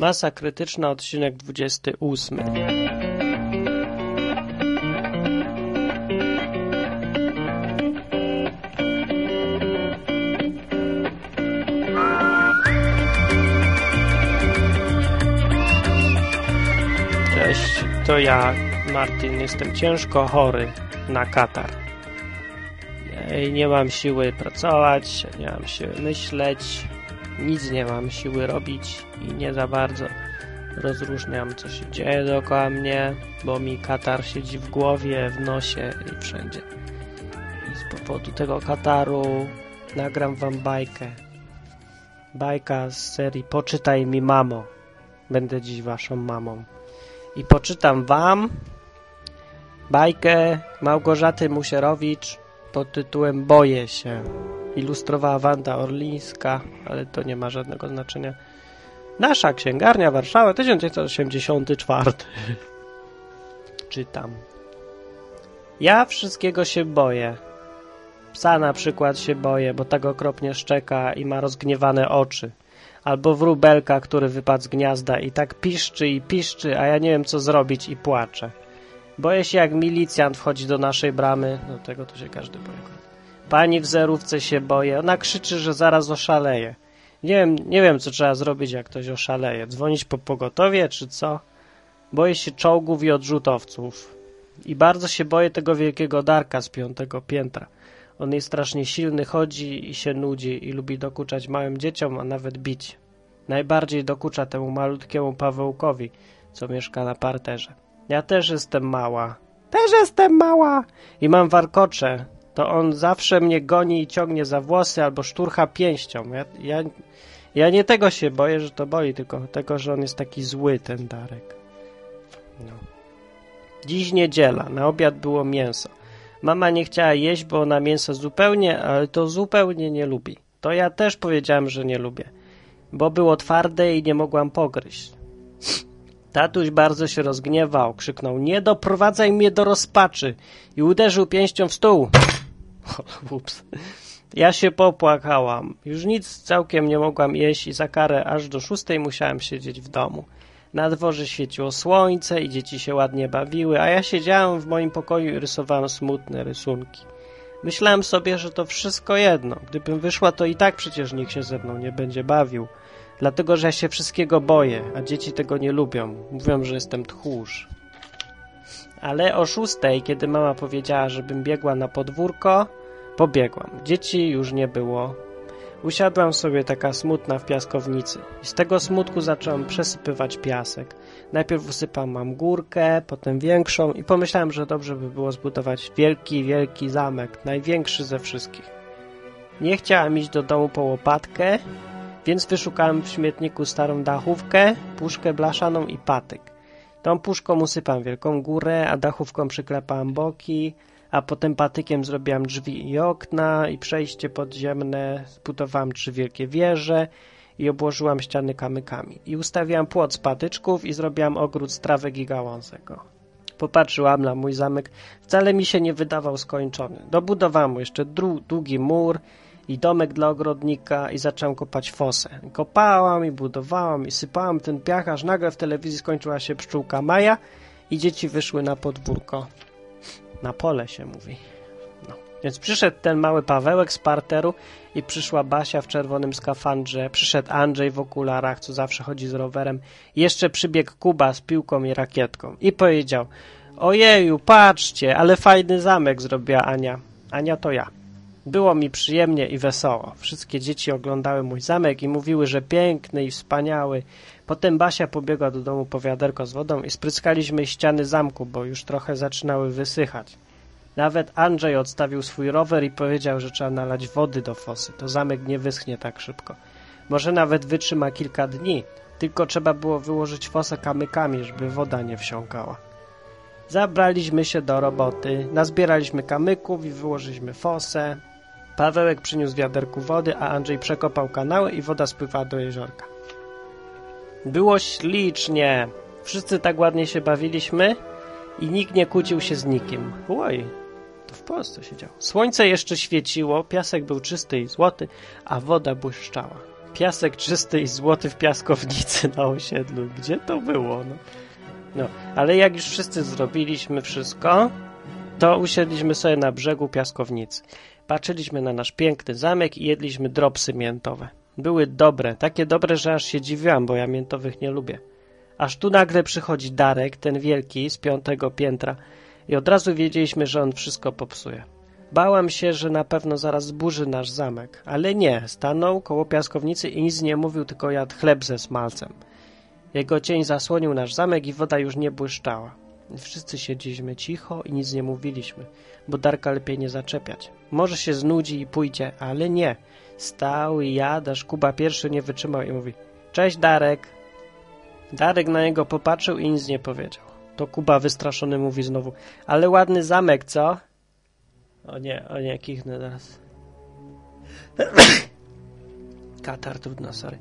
Masa krytyczna, odcinek 28. Cześć, to ja, Martin. Jestem ciężko chory na katar. Nie mam siły pracować, nie mam siły myśleć, nic nie mam siły robić i nie za bardzo rozróżniam, co się dzieje dookoła mnie, bo mi katar siedzi w głowie, w nosie i wszędzie. I z powodu tego kataru nagram wam bajkę. Bajka z serii Poczytaj mi mamo. Będę dziś waszą mamą. I poczytam wam bajkę Małgorzaty Musierowicz pod tytułem Boję się. Ilustrowała Wanda Orlińska, ale to nie ma żadnego znaczenia. Nasza księgarnia Warszawa 1984. Czytam. Ja wszystkiego się boję. Psa na przykład się boję, bo tak okropnie szczeka i ma rozgniewane oczy. Albo wróbelka, który wypadł z gniazda i tak piszczy i piszczy, a ja nie wiem co zrobić i płaczę. Boję się jak milicjant wchodzi do naszej bramy. Do tego to się każdy boi. Pani w zerówce się boję. Ona krzyczy, że zaraz oszaleje. Nie wiem, nie wiem, co trzeba zrobić, jak ktoś oszaleje. Dzwonić po pogotowie, czy co? Boję się czołgów i odrzutowców. I bardzo się boję tego wielkiego Darka z piątego piętra. On jest strasznie silny, chodzi i się nudzi i lubi dokuczać małym dzieciom, a nawet bić. Najbardziej dokucza temu malutkiemu Pawełkowi, co mieszka na parterze. Ja też jestem mała. Też jestem mała! I mam warkocze. To on zawsze mnie goni i ciągnie za włosy albo szturcha pięścią. Ja, ja, ja nie tego się boję, że to boli, tylko tego, że on jest taki zły, ten Darek. No. Dziś niedziela. Na obiad było mięso. Mama nie chciała jeść, bo ona mięso zupełnie, ale to zupełnie nie lubi. To ja też powiedziałem, że nie lubię. Bo było twarde i nie mogłam pogryźć. Tatuś bardzo się rozgniewał, krzyknął nie doprowadzaj mnie do rozpaczy i uderzył pięścią w stół. Ups. Ja się popłakałam. Już nic całkiem nie mogłam jeść i za karę aż do szóstej musiałem siedzieć w domu. Na dworze świeciło słońce i dzieci się ładnie bawiły, a ja siedziałem w moim pokoju i rysowałem smutne rysunki. Myślałem sobie, że to wszystko jedno. Gdybym wyszła, to i tak przecież nikt się ze mną nie będzie bawił. Dlatego, że ja się wszystkiego boję, a dzieci tego nie lubią. Mówią, że jestem tchórz. Ale o szóstej, kiedy mama powiedziała, żebym biegła na podwórko, pobiegłam. Dzieci już nie było. Usiadłam sobie taka smutna w piaskownicy. I z tego smutku zacząłem przesypywać piasek. Najpierw usypałam górkę, potem większą i pomyślałem, że dobrze by było zbudować wielki, wielki zamek, największy ze wszystkich. Nie chciałam iść do domu po łopatkę, więc wyszukałem w śmietniku starą dachówkę, puszkę blaszaną i patyk. Tą puszką usypam wielką górę, a dachówką przyklepałem boki, a potem patykiem zrobiłam drzwi i okna i przejście podziemne, zbudowałam trzy wielkie wieże i obłożyłam ściany kamykami. I ustawiłam płot z patyczków i zrobiłam ogród z trawek i gałązek. Popatrzyłam na mój zamek, wcale mi się nie wydawał skończony. Dobudowałam jeszcze długi mur i domek dla ogrodnika i zacząłem kopać fosę. Kopałam i budowałam i sypałam ten piach, aż nagle w telewizji skończyła się pszczółka Maja i dzieci wyszły na podwórko. Na pole się mówi. No. Więc przyszedł ten mały Pawełek z parteru i przyszła Basia w czerwonym skafandrze, przyszedł Andrzej w okularach, co zawsze chodzi z rowerem jeszcze przybiegł Kuba z piłką i rakietką i powiedział ojeju, patrzcie, ale fajny zamek zrobiła Ania. Ania to ja. Było mi przyjemnie i wesoło. Wszystkie dzieci oglądały mój zamek i mówiły, że piękny i wspaniały. Potem Basia pobiegła do domu po wiaderko z wodą i spryskaliśmy ściany zamku, bo już trochę zaczynały wysychać. Nawet Andrzej odstawił swój rower i powiedział, że trzeba nalać wody do fosy. To zamek nie wyschnie tak szybko. Może nawet wytrzyma kilka dni, tylko trzeba było wyłożyć fosę kamykami, żeby woda nie wsiąkała. Zabraliśmy się do roboty, nazbieraliśmy kamyków i wyłożyliśmy fosę. Pawełek przyniósł wiaderku wody, a Andrzej przekopał kanały i woda spływała do jeziorka. Było ślicznie. Wszyscy tak ładnie się bawiliśmy i nikt nie kłócił się z nikim. Oj, To w Polsce się działo. Słońce jeszcze świeciło, piasek był czysty i złoty, a woda błyszczała. Piasek czysty i złoty w piaskownicy na osiedlu. Gdzie to było? No, no ale jak już wszyscy zrobiliśmy wszystko, to usiedliśmy sobie na brzegu piaskownicy. Patrzyliśmy na nasz piękny zamek i jedliśmy dropsy miętowe. Były dobre, takie dobre, że aż się dziwiłam, bo ja miętowych nie lubię. Aż tu nagle przychodzi Darek, ten wielki, z piątego piętra i od razu wiedzieliśmy, że on wszystko popsuje. Bałam się, że na pewno zaraz zburzy nasz zamek, ale nie, stanął koło piaskownicy i nic nie mówił, tylko jadł chleb ze smalcem. Jego cień zasłonił nasz zamek i woda już nie błyszczała. Wszyscy siedzieliśmy cicho i nic nie mówiliśmy, bo Darka lepiej nie zaczepiać. Może się znudzi i pójdzie, ale nie. Stał i jadł, aż Kuba pierwszy nie wytrzymał i mówi Cześć Darek. Darek na niego popatrzył i nic nie powiedział. To Kuba wystraszony mówi znowu Ale ładny zamek, co? O nie, o nie, kichnę teraz. Katar, trudno, sorry.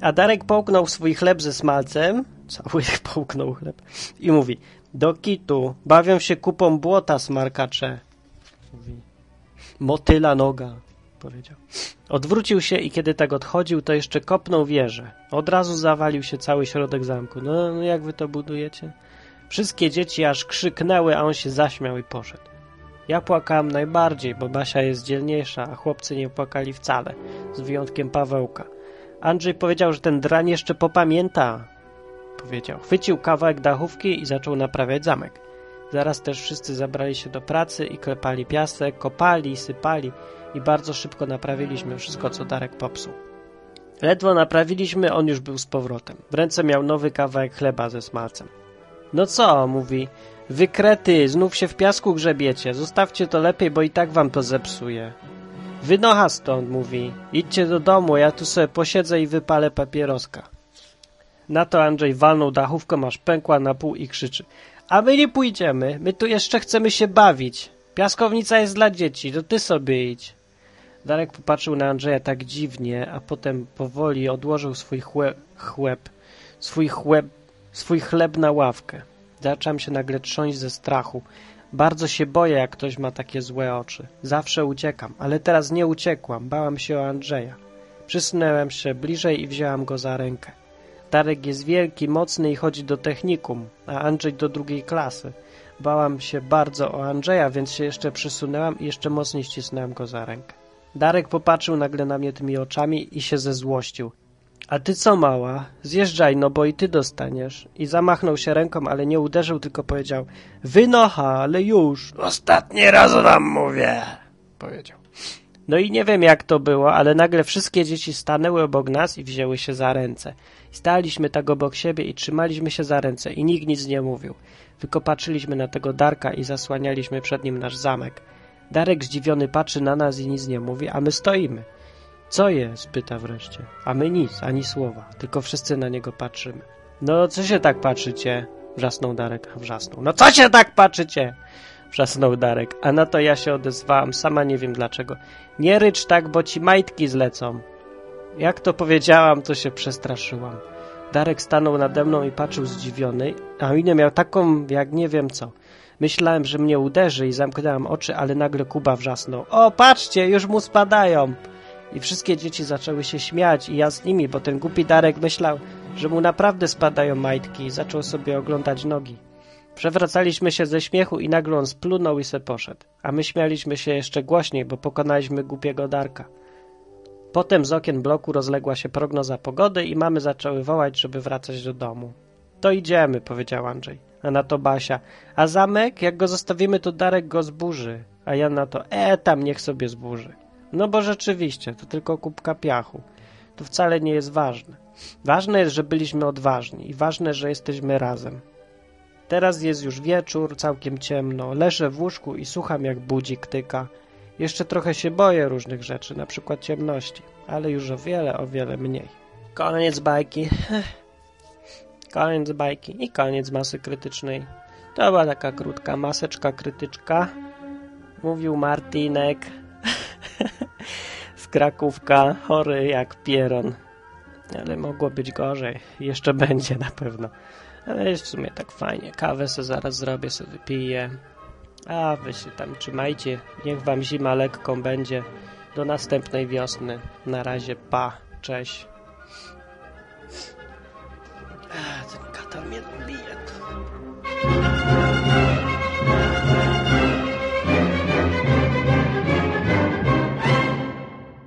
A Darek połknął swój chleb ze smalcem, cały połknął chleb i mówi do kitu, bawią się kupą błota smarkacze. Mówi, motyla noga, powiedział. Odwrócił się i kiedy tak odchodził, to jeszcze kopnął wieżę. Od razu zawalił się cały środek zamku. No, no jak wy to budujecie? Wszystkie dzieci aż krzyknęły, a on się zaśmiał i poszedł. Ja płakałem najbardziej, bo Basia jest dzielniejsza, a chłopcy nie płakali wcale, z wyjątkiem Pawełka. Andrzej powiedział, że ten drań jeszcze popamięta, powiedział. Chwycił kawałek dachówki i zaczął naprawiać zamek. Zaraz też wszyscy zabrali się do pracy i klepali piasek, kopali, sypali i bardzo szybko naprawiliśmy wszystko, co Darek popsuł. Ledwo naprawiliśmy, on już był z powrotem. W ręce miał nowy kawałek chleba ze smalcem. No co, mówi, wykrety, znów się w piasku grzebiecie, zostawcie to lepiej, bo i tak wam to zepsuje. Wynocha stąd, mówi, idźcie do domu, ja tu sobie posiedzę i wypalę papieroska. Na to Andrzej walnął dachówką, aż pękła na pół i krzyczy. A my nie pójdziemy, my tu jeszcze chcemy się bawić. Piaskownica jest dla dzieci, to ty sobie idź. Darek popatrzył na Andrzeja tak dziwnie, a potem powoli odłożył swój chłeb, chłeb swój chłeb, swój chleb na ławkę. Zacząłem się nagle trząść ze strachu. Bardzo się boję, jak ktoś ma takie złe oczy. Zawsze uciekam, ale teraz nie uciekłam, bałam się o Andrzeja. Przysunęłem się bliżej i wzięłam go za rękę. Darek jest wielki, mocny i chodzi do technikum, a Andrzej do drugiej klasy. Bałam się bardzo o Andrzeja, więc się jeszcze przysunęłam i jeszcze mocniej ścisnęłam go za rękę. Darek popatrzył nagle na mnie tymi oczami i się zezłościł. A ty co, mała? Zjeżdżaj, no bo i ty dostaniesz. I zamachnął się ręką, ale nie uderzył, tylko powiedział Wynocha, ale już. Ostatni raz wam mówię, powiedział. No i nie wiem jak to było, ale nagle wszystkie dzieci stanęły obok nas i wzięły się za ręce. Staliśmy tak obok siebie i trzymaliśmy się za ręce i nikt nic nie mówił. Tylko patrzyliśmy na tego Darka i zasłanialiśmy przed nim nasz zamek. Darek zdziwiony patrzy na nas i nic nie mówi, a my stoimy. Co jest? pyta wreszcie. A my nic, ani słowa, tylko wszyscy na niego patrzymy. No, co się tak patrzycie? Wrzasnął Darek, wrzasnął. No co się tak patrzycie? Wrzasnął Darek, a na to ja się odezwałam, sama nie wiem dlaczego. Nie rycz tak, bo ci majtki zlecą. Jak to powiedziałam, to się przestraszyłam. Darek stanął nade mną i patrzył zdziwiony, a minę miał taką, jak nie wiem co. Myślałem, że mnie uderzy i zamknęłam oczy, ale nagle Kuba wrzasnął. O, patrzcie, już mu spadają! I wszystkie dzieci zaczęły się śmiać i ja z nimi, bo ten głupi Darek myślał, że mu naprawdę spadają majtki i zaczął sobie oglądać nogi. Przewracaliśmy się ze śmiechu i nagle on splunął i se poszedł. A my śmialiśmy się jeszcze głośniej, bo pokonaliśmy głupiego Darka. Potem z okien bloku rozległa się prognoza pogody i mamy zaczęły wołać, żeby wracać do domu. To idziemy, powiedział Andrzej. A na to Basia. A zamek? Jak go zostawimy, to Darek go zburzy. A ja na to, e, tam niech sobie zburzy. No bo rzeczywiście, to tylko kubka piachu. To wcale nie jest ważne. Ważne jest, że byliśmy odważni i ważne, że jesteśmy razem. Teraz jest już wieczór, całkiem ciemno. Leżę w łóżku i słucham, jak budzik tyka. Jeszcze trochę się boję różnych rzeczy, na przykład ciemności, ale już o wiele, o wiele mniej. Koniec bajki. Koniec bajki i koniec masy krytycznej. To była taka krótka maseczka krytyczka. Mówił Martinek z Krakówka, chory jak pieron. Ale mogło być gorzej. Jeszcze będzie na pewno. Ale jest w sumie tak fajnie. Kawę sobie zaraz zrobię, sobie wypiję. A wy się tam trzymajcie. Niech wam zima lekką będzie. Do następnej wiosny. Na razie, pa. Cześć. Ten katar mnie bije.